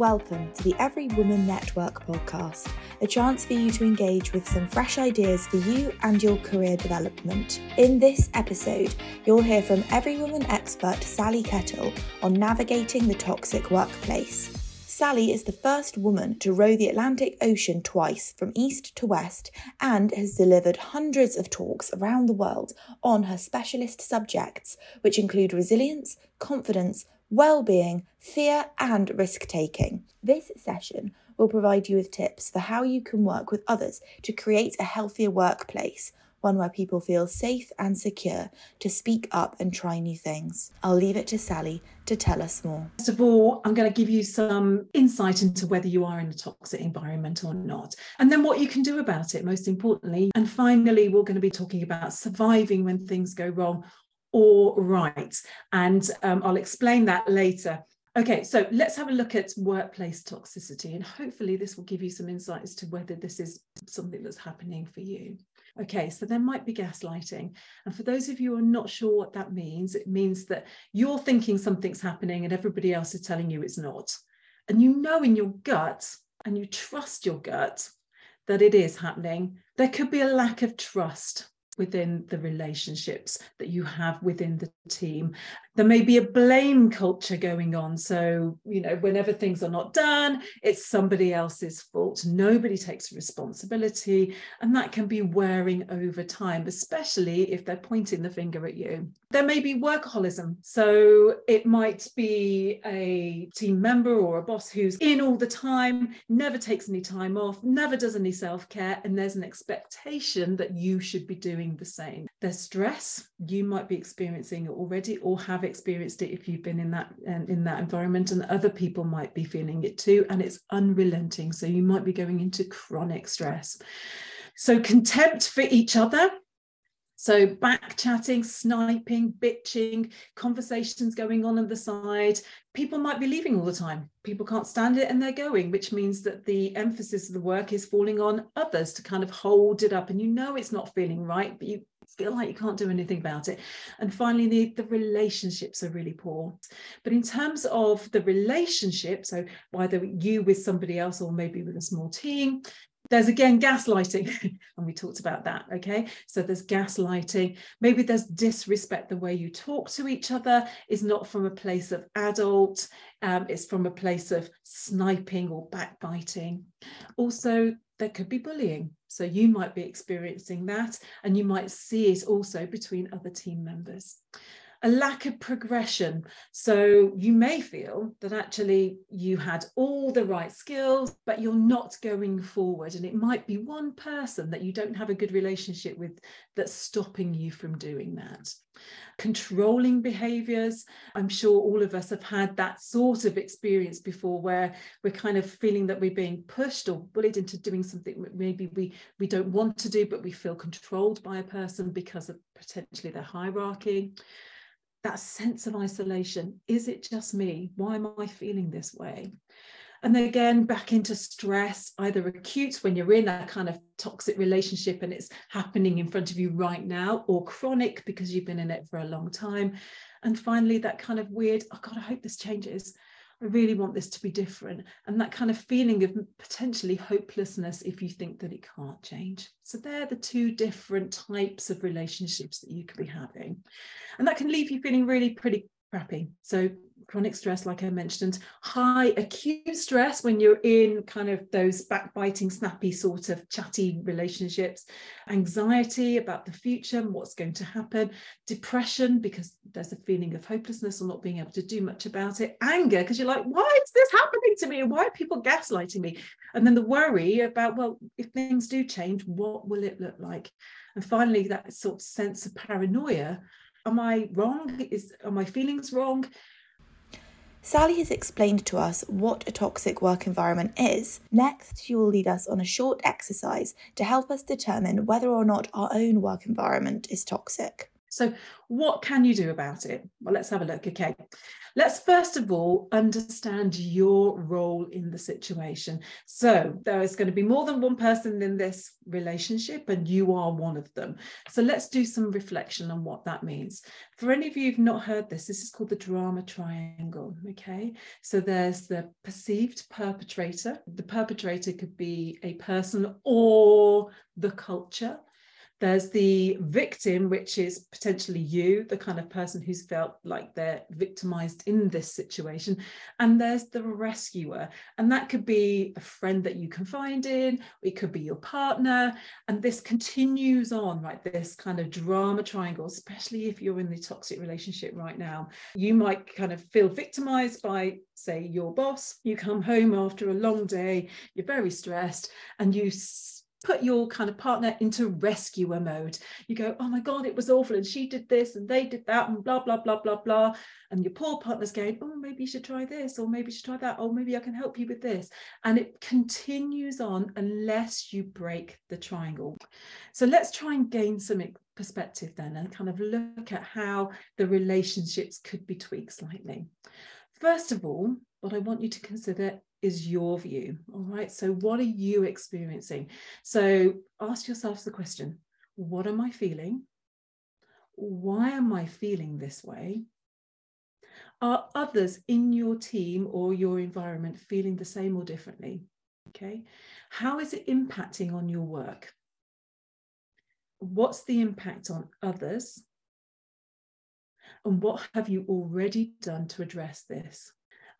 Welcome to the Every Woman Network podcast, a chance for you to engage with some fresh ideas for you and your career development. In this episode, you'll hear from Every Woman expert Sally Kettle on navigating the toxic workplace. Sally is the first woman to row the Atlantic Ocean twice from east to west and has delivered hundreds of talks around the world on her specialist subjects, which include resilience, confidence, well-being, fear and risk-taking. This session will provide you with tips for how you can work with others to create a healthier workplace, one where people feel safe and secure to speak up and try new things. I'll leave it to Sally to tell us more. First of all, I'm going to give you some insight into whether you are in a toxic environment or not, and then what you can do about it, most importantly. And finally, we're going to be talking about surviving when things go wrong or right. And um, I'll explain that later. Okay, so let's have a look at workplace toxicity, and hopefully, this will give you some insight as to whether this is something that's happening for you. Okay, so there might be gaslighting. And for those of you who are not sure what that means, it means that you're thinking something's happening and everybody else is telling you it's not. And you know in your gut, and you trust your gut, that it is happening. There could be a lack of trust within the relationships that you have within the team. There may be a blame culture going on. So, you know, whenever things are not done, it's somebody else's fault. Nobody takes responsibility. And that can be wearing over time, especially if they're pointing the finger at you. There may be workaholism. So it might be a team member or a boss who's in all the time, never takes any time off, never does any self care. And there's an expectation that you should be doing the same. There's stress. You might be experiencing it already or have experienced it if you've been in that in that environment and other people might be feeling it too and it's unrelenting so you might be going into chronic stress so contempt for each other so back chatting, sniping, bitching, conversations going on on the side. People might be leaving all the time. People can't stand it and they're going, which means that the emphasis of the work is falling on others to kind of hold it up. And you know it's not feeling right, but you feel like you can't do anything about it. And finally, the, the relationships are really poor. But in terms of the relationship, so either you with somebody else or maybe with a small team, there's again gaslighting, and we talked about that. Okay, so there's gaslighting. Maybe there's disrespect. The way you talk to each other is not from a place of adult, um, it's from a place of sniping or backbiting. Also, there could be bullying. So you might be experiencing that, and you might see it also between other team members a lack of progression. So you may feel that actually you had all the right skills, but you're not going forward. And it might be one person that you don't have a good relationship with that's stopping you from doing that. Controlling behaviors. I'm sure all of us have had that sort of experience before where we're kind of feeling that we're being pushed or bullied into doing something maybe we, we don't want to do, but we feel controlled by a person because of potentially their hierarchy that sense of isolation. Is it just me? Why am I feeling this way? And then again, back into stress, either acute when you're in a kind of toxic relationship and it's happening in front of you right now, or chronic because you've been in it for a long time. And finally, that kind of weird, oh God, I hope this changes. I really want this to be different. And that kind of feeling of potentially hopelessness if you think that it can't change. So they're the two different types of relationships that you could be having. And that can leave you feeling really pretty crappy. So chronic stress, like I mentioned, high acute stress when you're in kind of those backbiting, snappy sort of chatty relationships, anxiety about the future and what's going to happen, depression because there's a feeling of hopelessness or not being able to do much about it, anger because you're like, why is this happening to me? Why are people gaslighting me? And then the worry about, well, if things do change, what will it look like? And finally, that sort of sense of paranoia am I wrong? Is are my feelings wrong? Sally has explained to us what a toxic work environment is. Next, she will lead us on a short exercise to help us determine whether or not our own work environment is toxic. So, what can you do about it? Well, let's have a look. Okay. Let's first of all understand your role in the situation. So, there is going to be more than one person in this relationship, and you are one of them. So, let's do some reflection on what that means. For any of you who've not heard this, this is called the drama triangle. Okay. So, there's the perceived perpetrator. The perpetrator could be a person or the culture there's the victim, which is potentially you, the kind of person who's felt like they're victimized in this situation. And there's the rescuer. And that could be a friend that you confide in, it could be your partner. And this continues on, right? This kind of drama triangle, especially if you're in the toxic relationship right now. You might kind of feel victimized by, say, your boss. You come home after a long day, you're very stressed, and you put your kind of partner into rescuer mode. You go, oh my God, it was awful. And she did this and they did that and blah, blah, blah, blah, blah. And your poor partner's going, oh, maybe you should try this or maybe you should try that. Or maybe I can help you with this. And it continues on unless you break the triangle. So let's try and gain some perspective then and kind of look at how the relationships could be tweaked slightly. First of all, what I want you to consider is your view. All right. So, what are you experiencing? So, ask yourself the question what am I feeling? Why am I feeling this way? Are others in your team or your environment feeling the same or differently? Okay. How is it impacting on your work? What's the impact on others? And what have you already done to address this?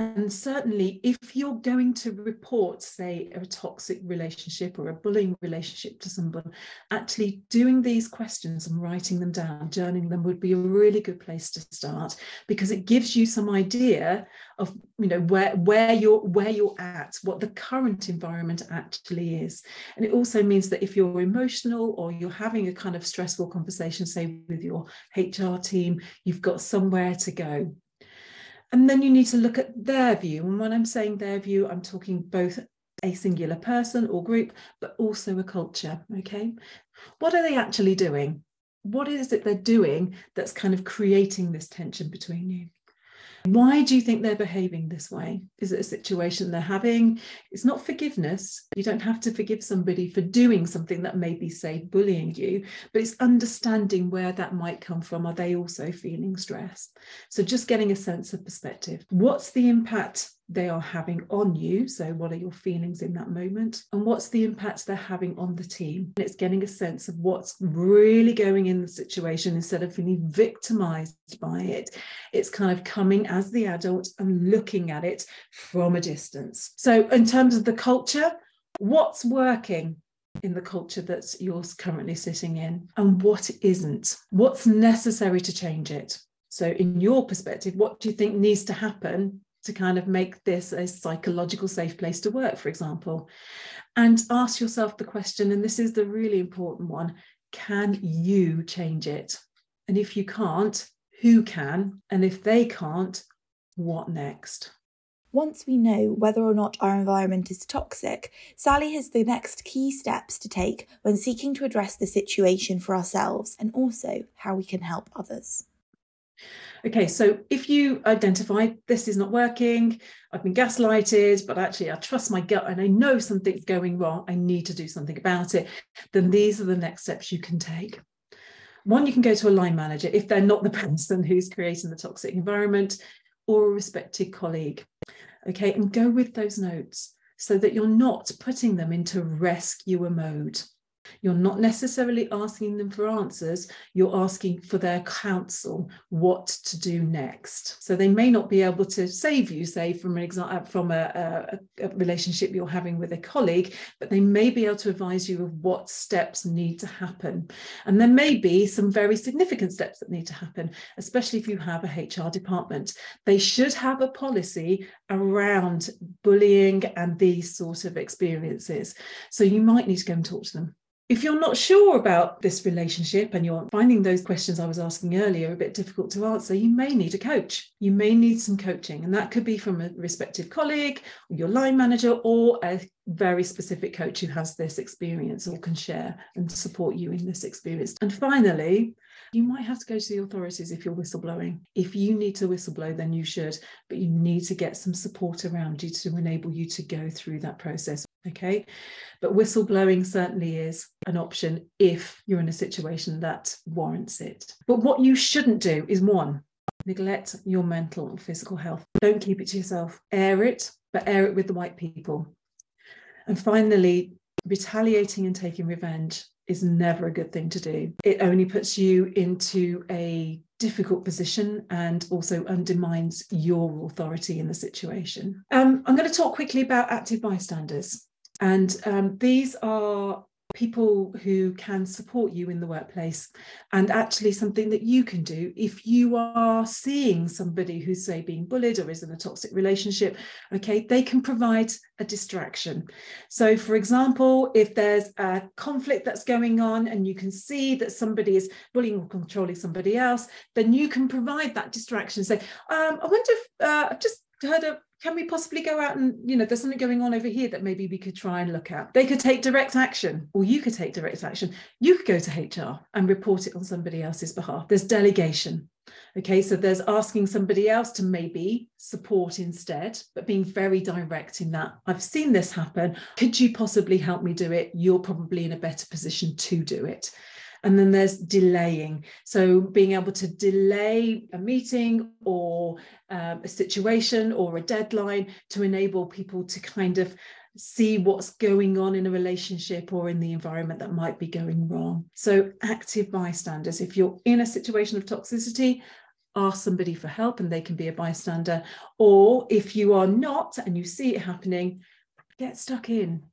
And certainly, if you're going to report, say, a toxic relationship or a bullying relationship to someone, actually doing these questions and writing them down, journaling them would be a really good place to start because it gives you some idea of, you know, where where you're where you're at, what the current environment actually is. And it also means that if you're emotional or you're having a kind of stressful conversation, say with your HR team, you've got somewhere to go and then you need to look at their view. And when I'm saying their view, I'm talking both a singular person or group, but also a culture. Okay. What are they actually doing? What is it they're doing that's kind of creating this tension between you? Why do you think they're behaving this way? Is it a situation they're having? It's not forgiveness. You don't have to forgive somebody for doing something that may be, say, bullying you, but it's understanding where that might come from. Are they also feeling stress? So just getting a sense of perspective. What's the impact they are having on you. So, what are your feelings in that moment? And what's the impact they're having on the team? And it's getting a sense of what's really going in the situation instead of feeling victimized by it. It's kind of coming as the adult and looking at it from a distance. So, in terms of the culture, what's working? in the culture that you're currently sitting in and what isn't what's necessary to change it so in your perspective what do you think needs to happen to kind of make this a psychological safe place to work, for example. And ask yourself the question, and this is the really important one can you change it? And if you can't, who can? And if they can't, what next? Once we know whether or not our environment is toxic, Sally has the next key steps to take when seeking to address the situation for ourselves and also how we can help others. Okay, so if you identify this is not working, I've been gaslighted, but actually I trust my gut and I know something's going wrong, I need to do something about it, then these are the next steps you can take. One, you can go to a line manager if they're not the person who's creating the toxic environment or a respected colleague. Okay, and go with those notes so that you're not putting them into rescuer mode. You're not necessarily asking them for answers, you're asking for their counsel, what to do next. So they may not be able to save you, say, from an uh, from a, a, a relationship you're having with a colleague, but they may be able to advise you of what steps need to happen. And there may be some very significant steps that need to happen, especially if you have a HR department. They should have a policy around bullying and these sort of experiences. So you might need to go and talk to them if you're not sure about this relationship and you're finding those questions I was asking earlier a bit difficult to answer, you may need a coach. You may need some coaching, and that could be from a respective colleague, your line manager, or a very specific coach who has this experience or can share and support you in this experience. And finally, You might have to go to the authorities if you're whistleblowing. If you need to whistleblow, then you should, but you need to get some support around you to enable you to go through that process. Okay. But whistleblowing certainly is an option if you're in a situation that warrants it. But what you shouldn't do is one, neglect your mental and physical health. Don't keep it to yourself. Air it, but air it with the right people. And finally, retaliating and taking revenge is never a good thing to do. It only puts you into a difficult position and also undermines your authority in the situation. Um, I'm going to talk quickly about active bystanders. And um, these are people who can support you in the workplace and actually something that you can do if you are seeing somebody who's say being bullied or is in a toxic relationship okay they can provide a distraction. So for example if there's a conflict that's going on and you can see that somebody is bullying or controlling somebody else then you can provide that distraction say um, i wonder if uh, i've just heard a can we possibly go out and you know there's something going on over here that maybe we could try and look at? They could take direct action or you could take direct action. You could go to hr and report it on somebody else's behalf. There's delegation okay? So there's asking somebody else to maybe support instead but being very direct in that i've seen this happen. Could you possibly help me do it? You're probably in a better position to do it and then there's delaying. So being able to delay a meeting or um, a situation or a deadline to enable people to kind of see what's going on in a relationship or in the environment that might be going wrong. So, active bystanders, if you're in a situation of toxicity, ask somebody for help and they can be a bystander. Or if you are not and you see it happening, get stuck in,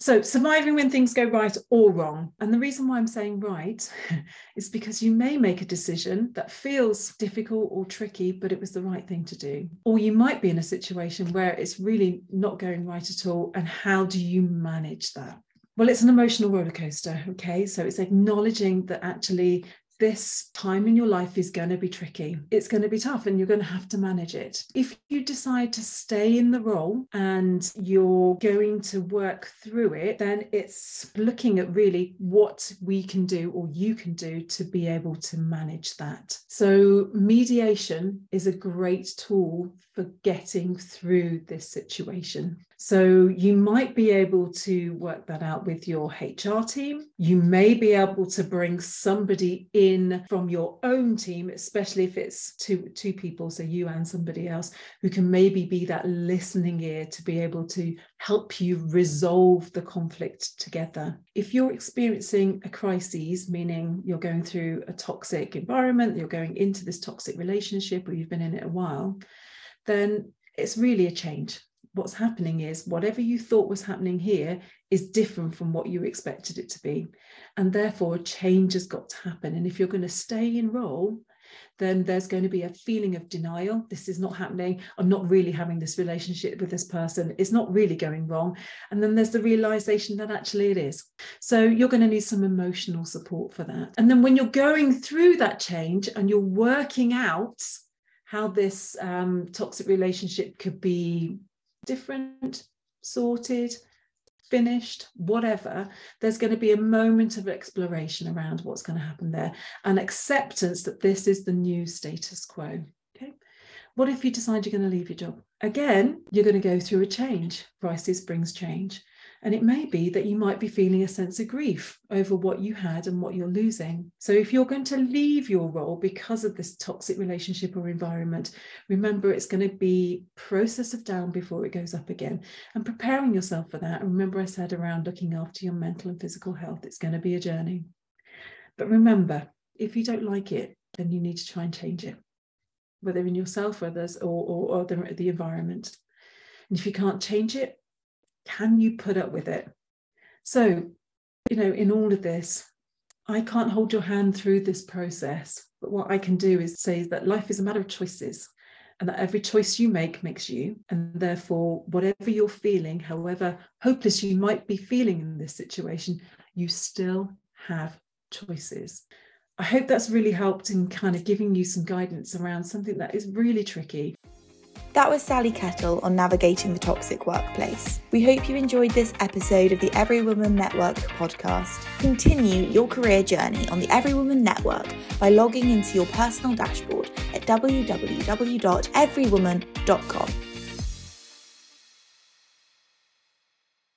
so, surviving when things go right or wrong. And the reason why I'm saying right is because you may make a decision that feels difficult or tricky, but it was the right thing to do. Or you might be in a situation where it's really not going right at all. And how do you manage that? Well, it's an emotional roller coaster. Okay. So it's acknowledging that actually this time in your life is going to be tricky. It's going to be tough and you're going to have to manage it. If you decide to stay in the role and you're going to work through it, then it's looking at really what we can do or you can do to be able to manage that. So, mediation is a great tool for getting through this situation. So you might be able to work that out with your HR team. You may be able to bring somebody in from your own team, especially if it's two, two people, so you and somebody else, who can maybe be that listening ear to be able to help you resolve the conflict together. If you're experiencing a crisis, meaning you're going through a toxic environment, you're going into this toxic relationship, or you've been in it a while, then it's really a change what's happening is whatever you thought was happening here is different from what you expected it to be. And therefore, a change has got to happen. And if you're going to stay in role, then there's going to be a feeling of denial. This is not happening. I'm not really having this relationship with this person. It's not really going wrong. And then there's the realization that actually it is. So you're going to need some emotional support for that. And then when you're going through that change and you're working out how this um, toxic relationship could be different, sorted, finished, whatever, there's going to be a moment of exploration around what's going to happen there and acceptance that this is the new status quo. Okay. What if you decide you're going to leave your job? Again, you're going to go through a change. Crisis brings change. And it may be that you might be feeling a sense of grief over what you had and what you're losing. So, if you're going to leave your role because of this toxic relationship or environment, remember it's going to be process of down before it goes up again and preparing yourself for that. And remember, I said around looking after your mental and physical health, it's going to be a journey. But remember, if you don't like it, then you need to try and change it, whether in yourself, others, or, or, or the, the environment. And if you can't change it, can you put up with it? So, you know, in all of this, I can't hold your hand through this process. But what I can do is say that life is a matter of choices and that every choice you make makes you. And therefore, whatever you're feeling, however hopeless you might be feeling in this situation, you still have choices. I hope that's really helped in kind of giving you some guidance around something that is really tricky. That was Sally Kettle on navigating the toxic workplace. We hope you enjoyed this episode of the Every Woman Network podcast. Continue your career journey on the Every Woman Network by logging into your personal dashboard at www.everywoman.com.